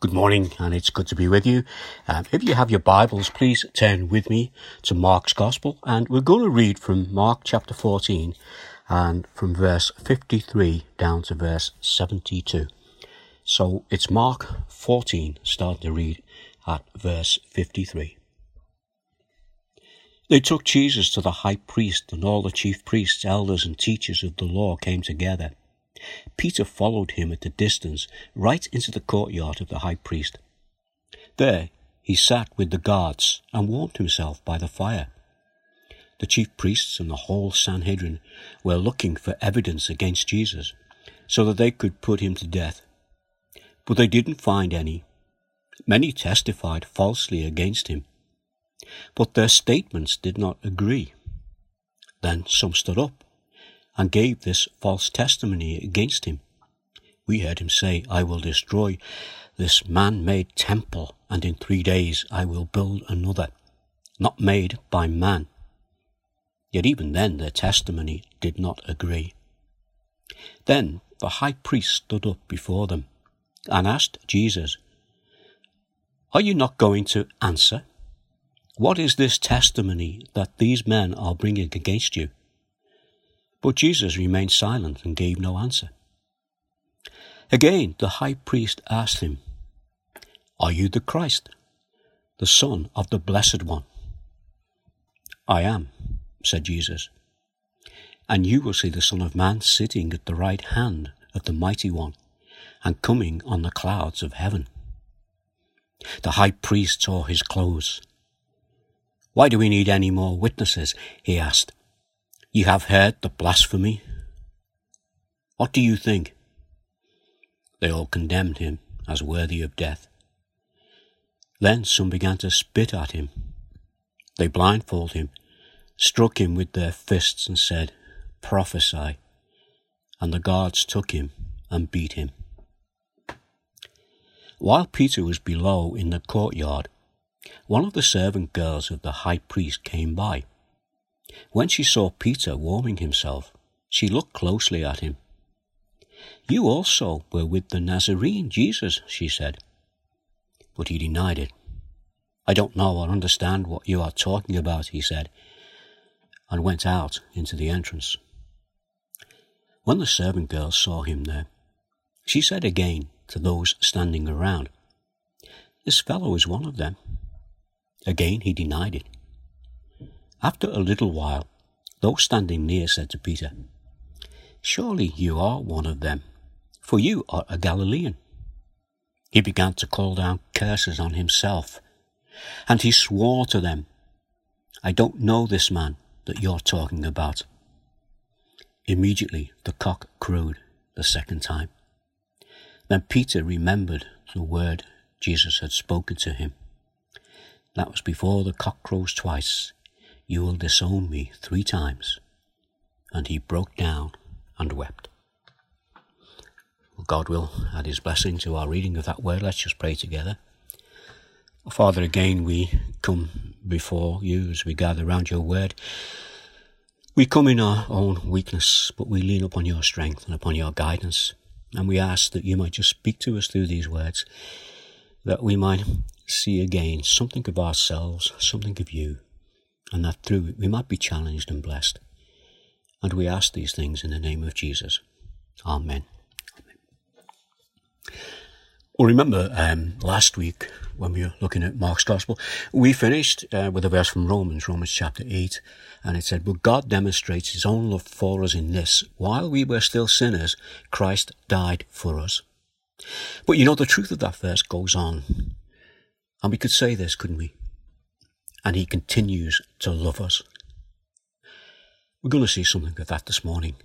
Good morning, and it's good to be with you. Um, if you have your Bibles, please turn with me to Mark's Gospel, and we're going to read from Mark chapter 14 and from verse 53 down to verse 72. So it's Mark 14, starting to read at verse 53. They took Jesus to the high priest, and all the chief priests, elders, and teachers of the law came together. Peter followed him at a distance right into the courtyard of the high priest. There he sat with the guards and warmed himself by the fire. The chief priests and the whole Sanhedrin were looking for evidence against Jesus so that they could put him to death. But they didn't find any. Many testified falsely against him. But their statements did not agree. Then some stood up and gave this false testimony against him. We heard him say, I will destroy this man made temple, and in three days I will build another, not made by man. Yet even then their testimony did not agree. Then the high priest stood up before them and asked Jesus, Are you not going to answer? What is this testimony that these men are bringing against you? But Jesus remained silent and gave no answer. Again, the high priest asked him, Are you the Christ, the Son of the Blessed One? I am, said Jesus. And you will see the Son of Man sitting at the right hand of the Mighty One and coming on the clouds of heaven. The high priest tore his clothes. Why do we need any more witnesses? he asked. You have heard the blasphemy. What do you think? They all condemned him as worthy of death. Then some began to spit at him. They blindfolded him, struck him with their fists, and said, Prophesy. And the guards took him and beat him. While Peter was below in the courtyard, one of the servant girls of the high priest came by. When she saw Peter warming himself, she looked closely at him. You also were with the Nazarene Jesus, she said. But he denied it. I don't know or understand what you are talking about, he said, and went out into the entrance. When the servant girl saw him there, she said again to those standing around, This fellow is one of them. Again he denied it. After a little while, those standing near said to Peter, Surely you are one of them, for you are a Galilean. He began to call down curses on himself, and he swore to them, I don't know this man that you're talking about. Immediately the cock crowed the second time. Then Peter remembered the word Jesus had spoken to him. That was before the cock crows twice. You will disown me three times. And he broke down and wept. God will add his blessing to our reading of that word. Let's just pray together. Father, again we come before you as we gather around your word. We come in our own weakness, but we lean upon your strength and upon your guidance. And we ask that you might just speak to us through these words, that we might see again something of ourselves, something of you, and that through it we might be challenged and blessed. And we ask these things in the name of Jesus. Amen. Well, remember um, last week when we were looking at Mark's Gospel, we finished uh, with a verse from Romans, Romans chapter 8, and it said, But God demonstrates his own love for us in this. While we were still sinners, Christ died for us. But you know, the truth of that verse goes on. And we could say this, couldn't we? And He continues to love us. We're going to see something of that this morning.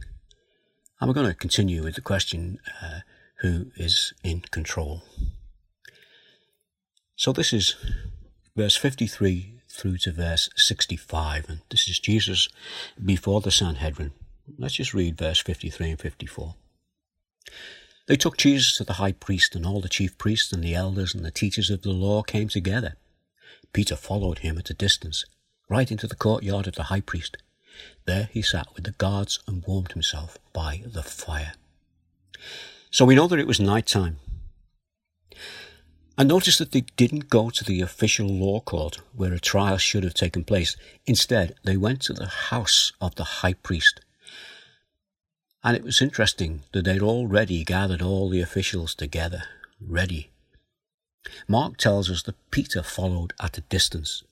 And we're going to continue with the question uh, who is in control? So this is verse 53 through to verse 65, and this is Jesus before the Sanhedrin. Let's just read verse 53 and 54. They took Jesus to the high priest, and all the chief priests and the elders and the teachers of the law came together. Peter followed him at a distance, right into the courtyard of the high priest. There he sat with the guards and warmed himself by the fire. So we know that it was night time. And notice that they didn't go to the official law court where a trial should have taken place. Instead, they went to the house of the high priest. And it was interesting that they'd already gathered all the officials together, ready. Mark tells us that Peter followed at a distance.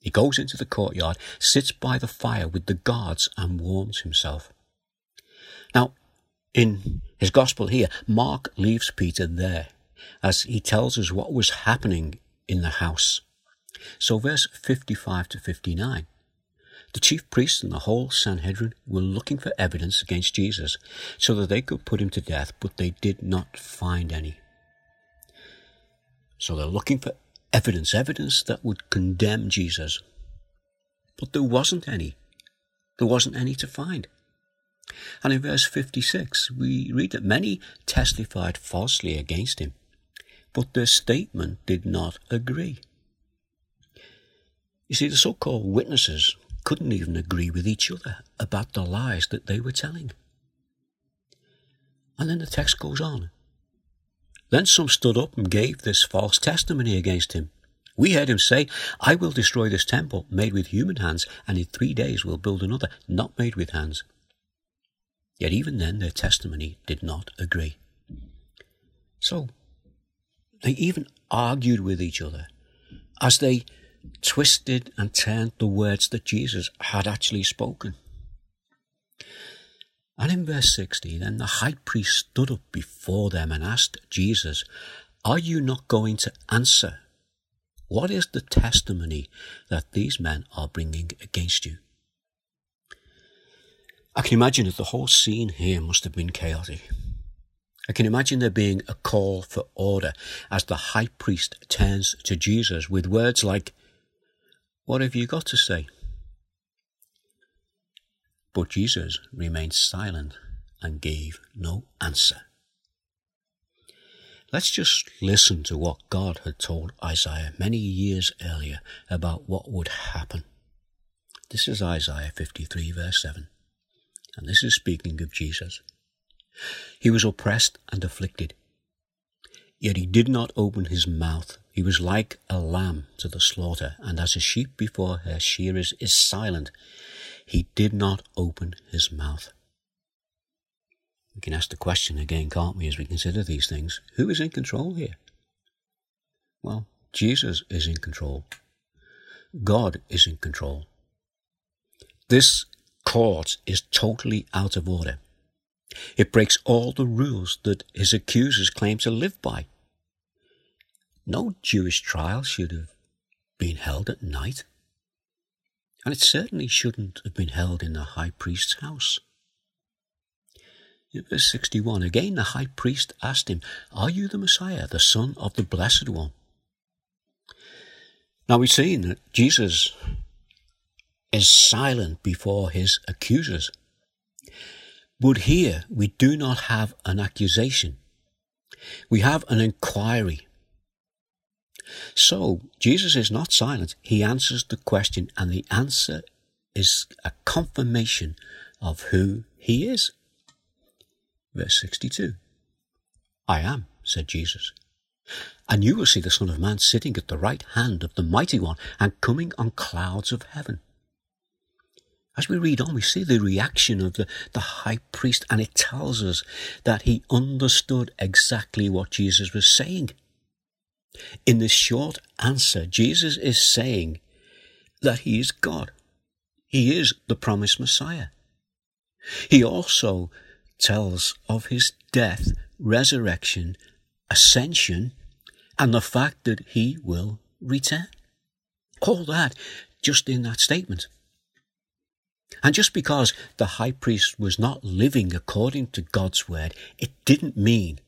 He goes into the courtyard, sits by the fire with the guards, and warms himself. Now, in his gospel here, Mark leaves Peter there as he tells us what was happening in the house. So, verse 55 to 59. The chief priests and the whole Sanhedrin were looking for evidence against Jesus so that they could put him to death, but they did not find any. So they're looking for evidence, evidence that would condemn Jesus. But there wasn't any. There wasn't any to find. And in verse 56, we read that many testified falsely against him, but their statement did not agree. You see, the so called witnesses couldn't even agree with each other about the lies that they were telling. And then the text goes on. Then some stood up and gave this false testimony against him. We heard him say, I will destroy this temple made with human hands, and in three days will build another not made with hands. Yet even then their testimony did not agree. So they even argued with each other as they twisted and turned the words that Jesus had actually spoken. And in verse 60, then the high priest stood up before them and asked Jesus, Are you not going to answer? What is the testimony that these men are bringing against you? I can imagine that the whole scene here must have been chaotic. I can imagine there being a call for order as the high priest turns to Jesus with words like, What have you got to say? But Jesus remained silent and gave no answer. Let's just listen to what God had told Isaiah many years earlier about what would happen. This is Isaiah 53, verse 7. And this is speaking of Jesus. He was oppressed and afflicted. Yet he did not open his mouth. He was like a lamb to the slaughter, and as a sheep before her shearers is silent, he did not open his mouth. We can ask the question again, can't we, as we consider these things? Who is in control here? Well, Jesus is in control. God is in control. This court is totally out of order. It breaks all the rules that his accusers claim to live by. No Jewish trial should have been held at night, and it certainly shouldn't have been held in the high priest's house. In verse 61, again the high priest asked him, Are you the Messiah, the Son of the Blessed One? Now we've seen that Jesus is silent before his accusers. But here we do not have an accusation. We have an inquiry. So Jesus is not silent. He answers the question and the answer is a confirmation of who he is. Verse 62. I am, said Jesus. And you will see the Son of Man sitting at the right hand of the Mighty One and coming on clouds of heaven. As we read on, we see the reaction of the, the high priest, and it tells us that he understood exactly what Jesus was saying. In this short answer, Jesus is saying that he is God. He is the promised Messiah. He also tells of his death, resurrection, ascension, and the fact that he will return. All that just in that statement. And just because the high priest was not living according to God's word, it didn't mean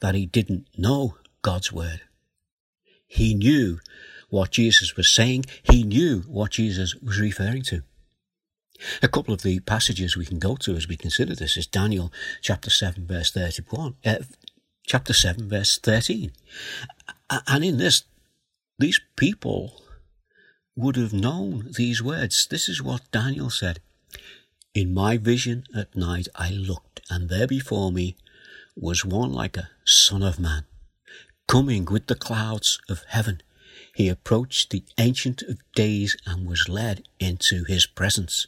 that he didn't know God's word. He knew what Jesus was saying. He knew what Jesus was referring to. A couple of the passages we can go to as we consider this is Daniel chapter 7 verse 31, uh, chapter 7 verse 13. And in this, these people would have known these words. This is what Daniel said. In my vision at night I looked, and there before me was one like a son of man, coming with the clouds of heaven, he approached the Ancient of Days and was led into his presence.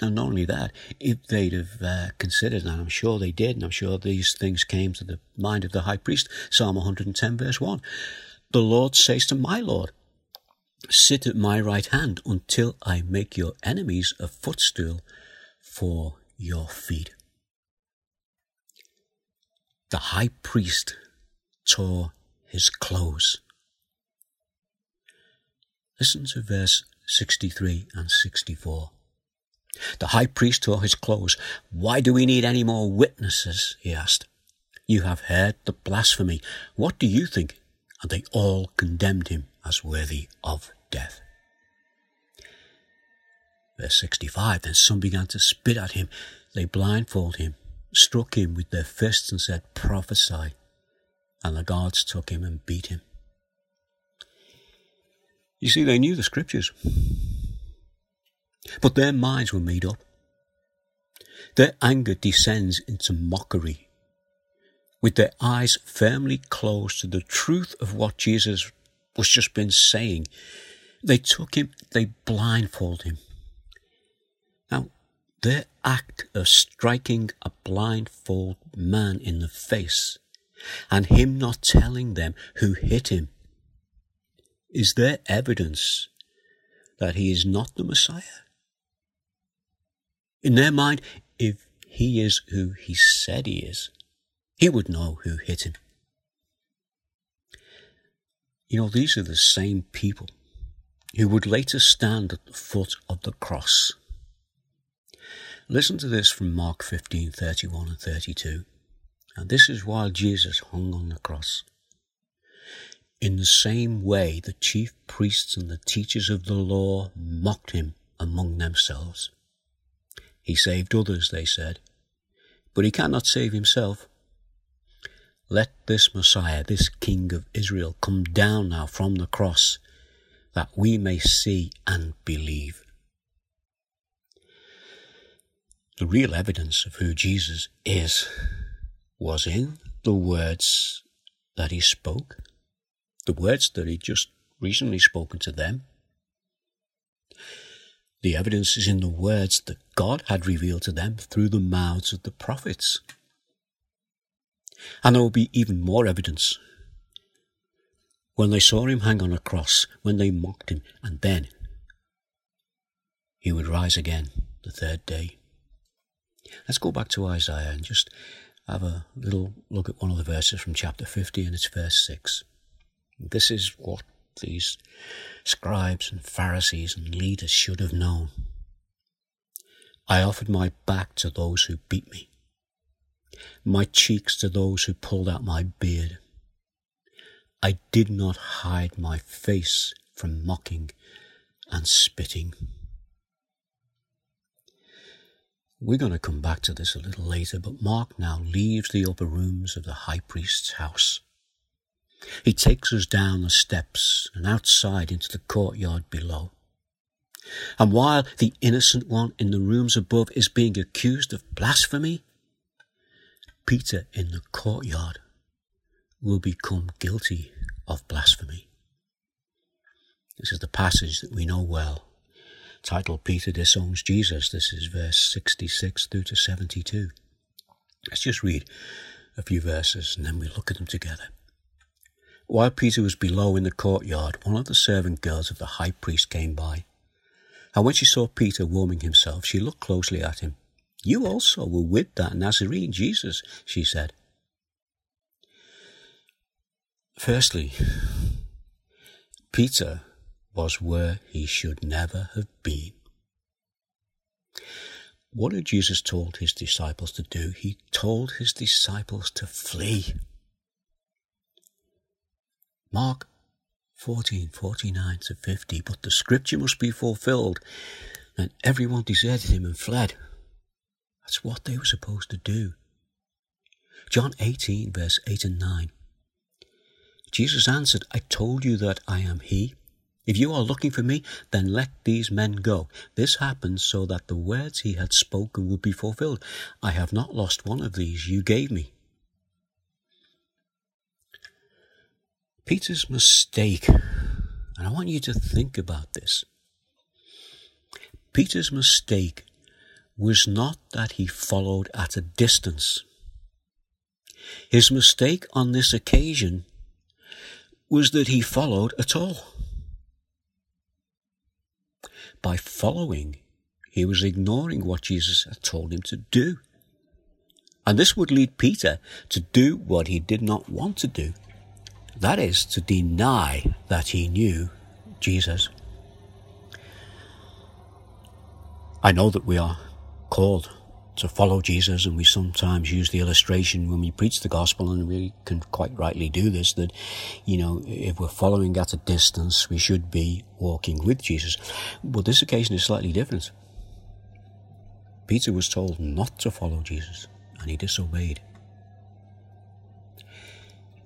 Now, not only that, if they'd have uh, considered, and I'm sure they did, and I'm sure these things came to the mind of the high priest, Psalm 110, verse 1, the Lord says to my Lord, Sit at my right hand until I make your enemies a footstool for your feet. The high priest tore his clothes. Listen to verse 63 and 64. The high priest tore his clothes. Why do we need any more witnesses? he asked. You have heard the blasphemy. What do you think? And they all condemned him as worthy of death. Verse 65 Then some began to spit at him. They blindfolded him, struck him with their fists, and said, Prophesy. And the guards took him and beat him. You see, they knew the scriptures. But their minds were made up. Their anger descends into mockery. With their eyes firmly closed to the truth of what Jesus was just been saying, they took him, they blindfolded him. Now, their act of striking a blindfold man in the face and him not telling them who hit him is there evidence that he is not the Messiah? In their mind, if he is who he said he is, he would know who hit him. You know, these are the same people who would later stand at the foot of the cross. Listen to this from Mark 15 31 and 32. And this is while Jesus hung on the cross. In the same way, the chief priests and the teachers of the law mocked him among themselves. He saved others, they said, but he cannot save himself. Let this Messiah, this King of Israel, come down now from the cross, that we may see and believe. The real evidence of who Jesus is was in the words that he spoke, the words that he'd just recently spoken to them. The evidence is in the words that God had revealed to them through the mouths of the prophets. And there will be even more evidence when they saw him hang on a cross, when they mocked him, and then he would rise again the third day. Let's go back to Isaiah and just have a little look at one of the verses from chapter 50 and it's verse 6. This is what these scribes and Pharisees and leaders should have known. I offered my back to those who beat me, my cheeks to those who pulled out my beard. I did not hide my face from mocking and spitting. We're going to come back to this a little later, but Mark now leaves the upper rooms of the high priest's house he takes us down the steps and outside into the courtyard below. And while the innocent one in the rooms above is being accused of blasphemy, Peter in the courtyard will become guilty of blasphemy. This is the passage that we know well, titled Peter Disowns Jesus. This is verse 66 through to 72. Let's just read a few verses and then we look at them together. While Peter was below in the courtyard, one of the servant girls of the high priest came by. And when she saw Peter warming himself, she looked closely at him. You also were with that Nazarene Jesus, she said. Firstly, Peter was where he should never have been. What had Jesus told his disciples to do? He told his disciples to flee. Mark 14, 49 to 50. But the scripture must be fulfilled. And everyone deserted him and fled. That's what they were supposed to do. John 18, verse 8 and 9. Jesus answered, I told you that I am he. If you are looking for me, then let these men go. This happened so that the words he had spoken would be fulfilled. I have not lost one of these you gave me. Peter's mistake, and I want you to think about this. Peter's mistake was not that he followed at a distance. His mistake on this occasion was that he followed at all. By following, he was ignoring what Jesus had told him to do. And this would lead Peter to do what he did not want to do. That is, to deny that he knew Jesus. I know that we are called to follow Jesus, and we sometimes use the illustration when we preach the gospel, and we can quite rightly do this that, you know, if we're following at a distance, we should be walking with Jesus. But this occasion is slightly different. Peter was told not to follow Jesus, and he disobeyed.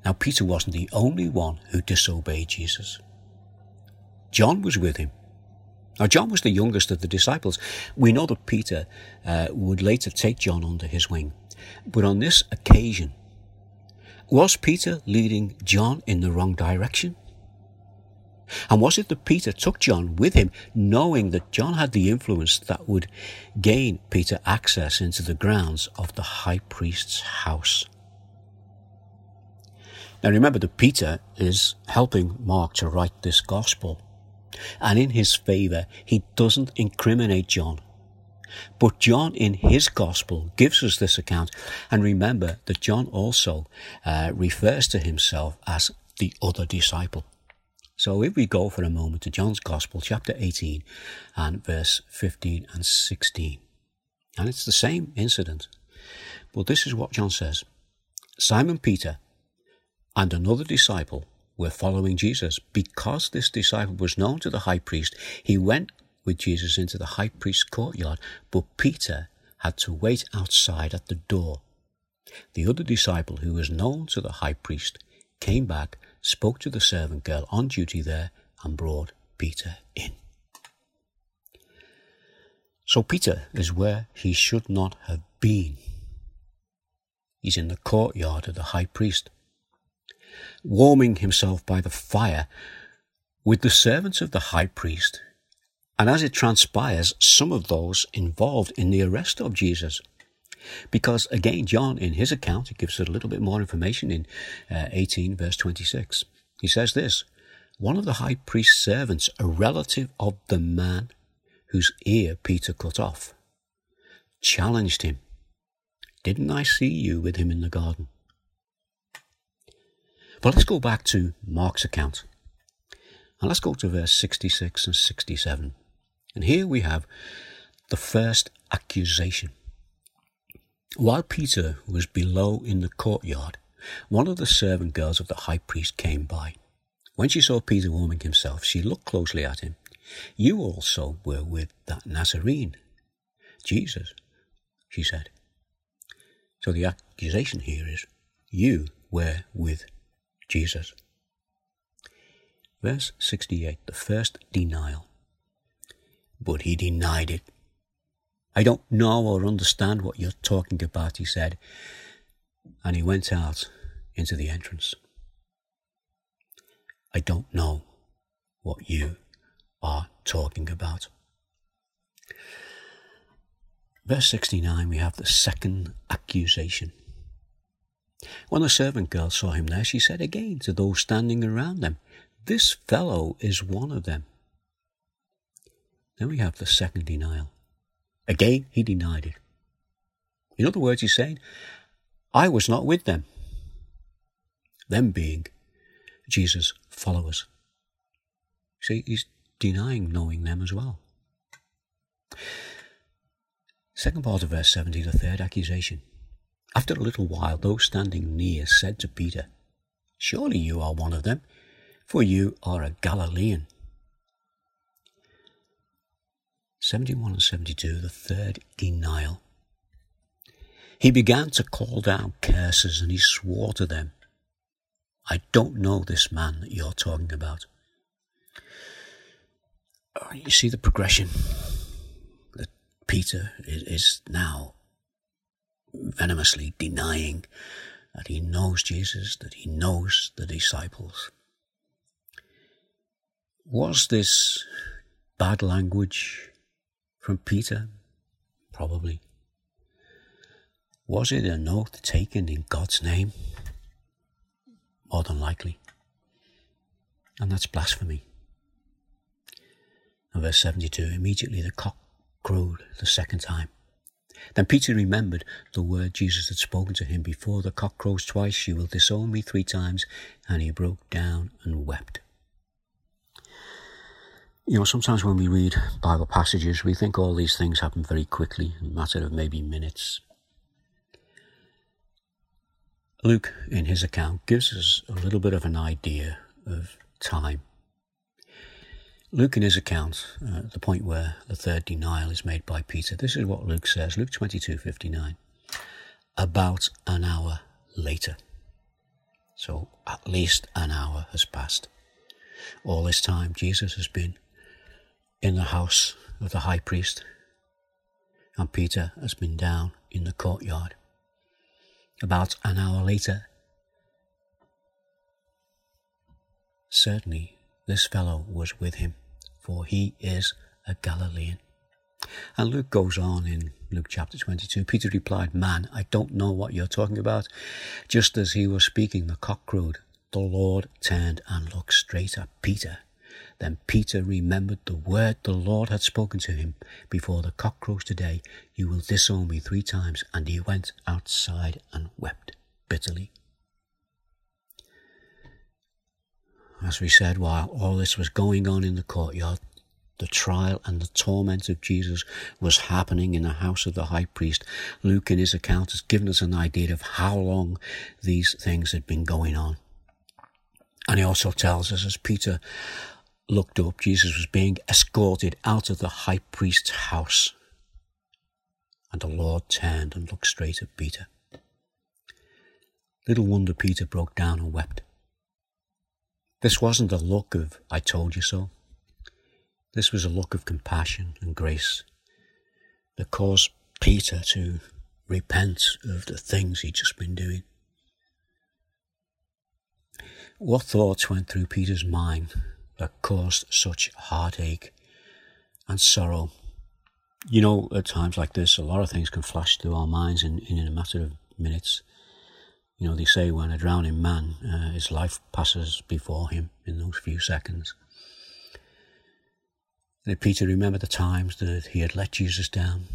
Now, Peter wasn't the only one who disobeyed Jesus. John was with him now, John was the youngest of the disciples. We know that Peter uh, would later take John under his wing. But on this occasion, was Peter leading John in the wrong direction? And was it that Peter took John with him, knowing that John had the influence that would gain Peter access into the grounds of the high priest's house? Now remember that Peter is helping Mark to write this gospel. And in his favour, he doesn't incriminate John. But John, in his gospel, gives us this account. And remember that John also uh, refers to himself as the other disciple. So if we go for a moment to John's Gospel, chapter 18 and verse 15 and 16, and it's the same incident. But this is what John says Simon Peter and another disciple were following Jesus. Because this disciple was known to the high priest, he went with Jesus into the high priest's courtyard, but Peter had to wait outside at the door. The other disciple, who was known to the high priest, came back, spoke to the servant girl on duty there, and brought Peter in. So Peter is where he should not have been. He's in the courtyard of the high priest warming himself by the fire with the servants of the high priest, and as it transpires, some of those involved in the arrest of Jesus. Because again, John, in his account, he gives us a little bit more information in uh, 18, verse 26. He says this One of the high priest's servants, a relative of the man whose ear Peter cut off, challenged him. Didn't I see you with him in the garden? But let's go back to Mark's account. And let's go to verse 66 and 67. And here we have the first accusation. While Peter was below in the courtyard, one of the servant girls of the high priest came by. When she saw Peter warming himself, she looked closely at him. You also were with that Nazarene, Jesus, she said. So the accusation here is, you were with Jesus. Verse 68, the first denial. But he denied it. I don't know or understand what you're talking about, he said. And he went out into the entrance. I don't know what you are talking about. Verse 69, we have the second accusation. When the servant girl saw him there, she said again to those standing around them, This fellow is one of them. Then we have the second denial. Again, he denied it. In other words, he's saying, I was not with them. Them being Jesus' followers. See, he's denying knowing them as well. Second part of verse 70, the third accusation. After a little while, those standing near said to Peter, Surely you are one of them, for you are a Galilean. 71 and 72, the third denial. He began to call down curses and he swore to them, I don't know this man that you're talking about. Oh, you see the progression that Peter is now venomously denying that he knows Jesus, that he knows the disciples. Was this bad language from Peter? Probably. Was it an oath taken in God's name? More than likely. And that's blasphemy. And verse 72 immediately the cock crowed the second time. Then Peter remembered the word Jesus had spoken to him before the cock crows twice, you will disown me three times, and he broke down and wept. You know, sometimes when we read Bible passages, we think all these things happen very quickly, a matter of maybe minutes. Luke, in his account, gives us a little bit of an idea of time. Luke, in his account, uh, the point where the third denial is made by Peter, this is what Luke says Luke 22 59. About an hour later. So at least an hour has passed. All this time, Jesus has been in the house of the high priest, and Peter has been down in the courtyard. About an hour later, certainly this fellow was with him for he is a Galilean. And Luke goes on in Luke chapter 22. Peter replied, Man, I don't know what you're talking about. Just as he was speaking, the cock crowed. The Lord turned and looked straight at Peter. Then Peter remembered the word the Lord had spoken to him before the cock crows today. You will disown me three times. And he went outside and wept bitterly. As we said, while all this was going on in the courtyard, the trial and the torment of Jesus was happening in the house of the high priest. Luke, in his account, has given us an idea of how long these things had been going on. And he also tells us as Peter looked up, Jesus was being escorted out of the high priest's house. And the Lord turned and looked straight at Peter. Little wonder Peter broke down and wept. This wasn't a look of, I told you so. This was a look of compassion and grace that caused Peter to repent of the things he'd just been doing. What thoughts went through Peter's mind that caused such heartache and sorrow? You know, at times like this, a lot of things can flash through our minds in, in a matter of minutes. You know, they say when a drowning man, uh, his life passes before him in those few seconds. Did Peter remember the times that he had let Jesus down?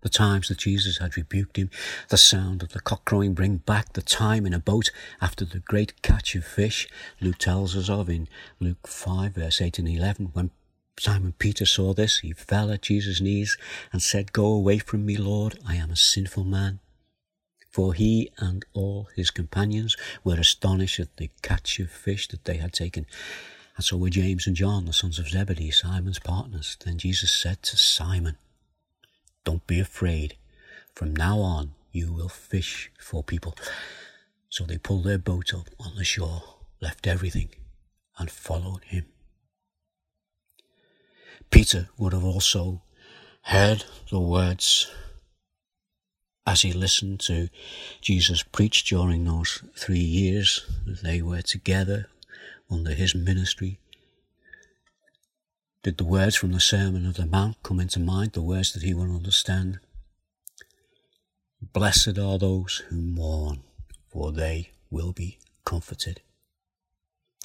The times that Jesus had rebuked him, the sound of the cock crowing bring back the time in a boat after the great catch of fish Luke tells us of in Luke 5 verse 8 and 11. When Simon Peter saw this, he fell at Jesus' knees and said, Go away from me, Lord, I am a sinful man for he and all his companions were astonished at the catch of fish that they had taken. And so were James and John, the sons of Zebedee, Simon's partners. Then Jesus said to Simon, Don't be afraid. From now on, you will fish for people. So they pulled their boat up on the shore, left everything, and followed him. Peter would have also heard the words as he listened to Jesus preach during those three years that they were together under his ministry. Did the words from the Sermon of the Mount come into mind, the words that he would understand? Blessed are those who mourn, for they will be comforted.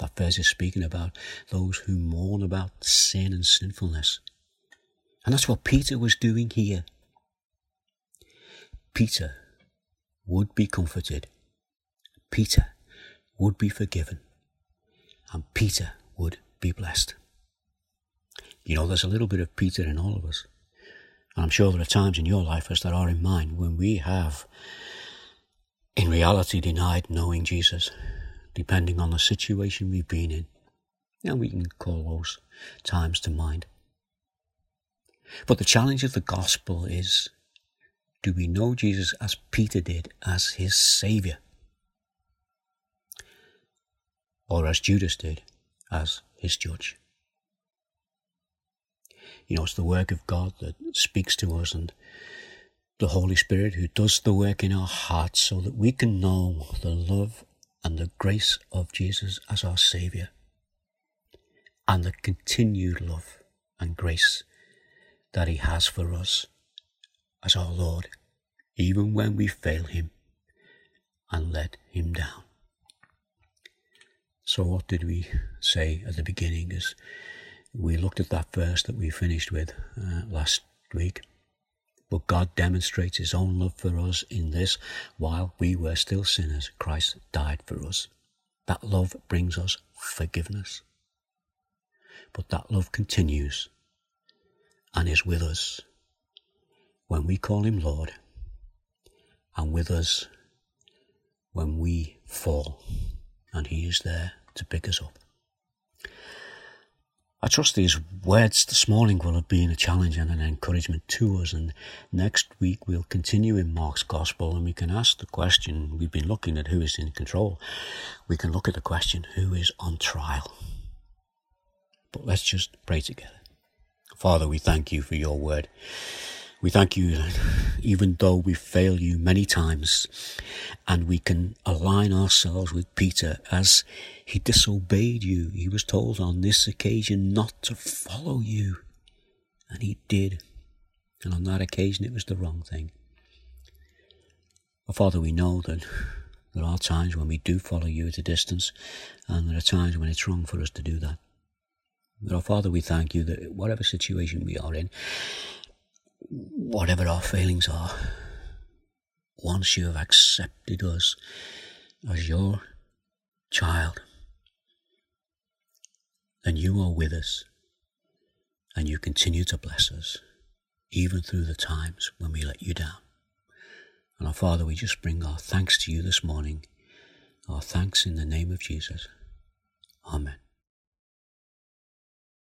That verse is speaking about those who mourn about sin and sinfulness. And that's what Peter was doing here. Peter would be comforted, Peter would be forgiven, and Peter would be blessed. You know, there's a little bit of Peter in all of us. And I'm sure there are times in your life, as there are in mine, when we have, in reality, denied knowing Jesus, depending on the situation we've been in. And we can call those times to mind. But the challenge of the gospel is do we know Jesus as Peter did, as his Saviour? Or as Judas did, as his judge? You know, it's the work of God that speaks to us and the Holy Spirit who does the work in our hearts so that we can know the love and the grace of Jesus as our Saviour. and the continued love and grace that He has for us as our Lord, even when we fail Him and let Him down. So, what did we say at the beginning as we looked at that verse that we finished with uh, last week? But God demonstrates His own love for us in this while we were still sinners, Christ died for us. That love brings us forgiveness. But that love continues and is with us when we call Him Lord and with us when we fall and He is there to pick us up. I trust these words this morning will have been a challenge and an encouragement to us. And next week we'll continue in Mark's Gospel and we can ask the question we've been looking at who is in control. We can look at the question who is on trial. But let's just pray together. Father, we thank you for your word. We thank you even though we fail you many times and we can align ourselves with Peter as he disobeyed you, he was told on this occasion not to follow you. And he did. And on that occasion, it was the wrong thing. But Father, we know that there are times when we do follow you at a distance, and there are times when it's wrong for us to do that. But, our Father, we thank you that whatever situation we are in, whatever our failings are, once you have accepted us as your child, then you are with us and you continue to bless us, even through the times when we let you down. And our Father, we just bring our thanks to you this morning, our thanks in the name of Jesus. Amen.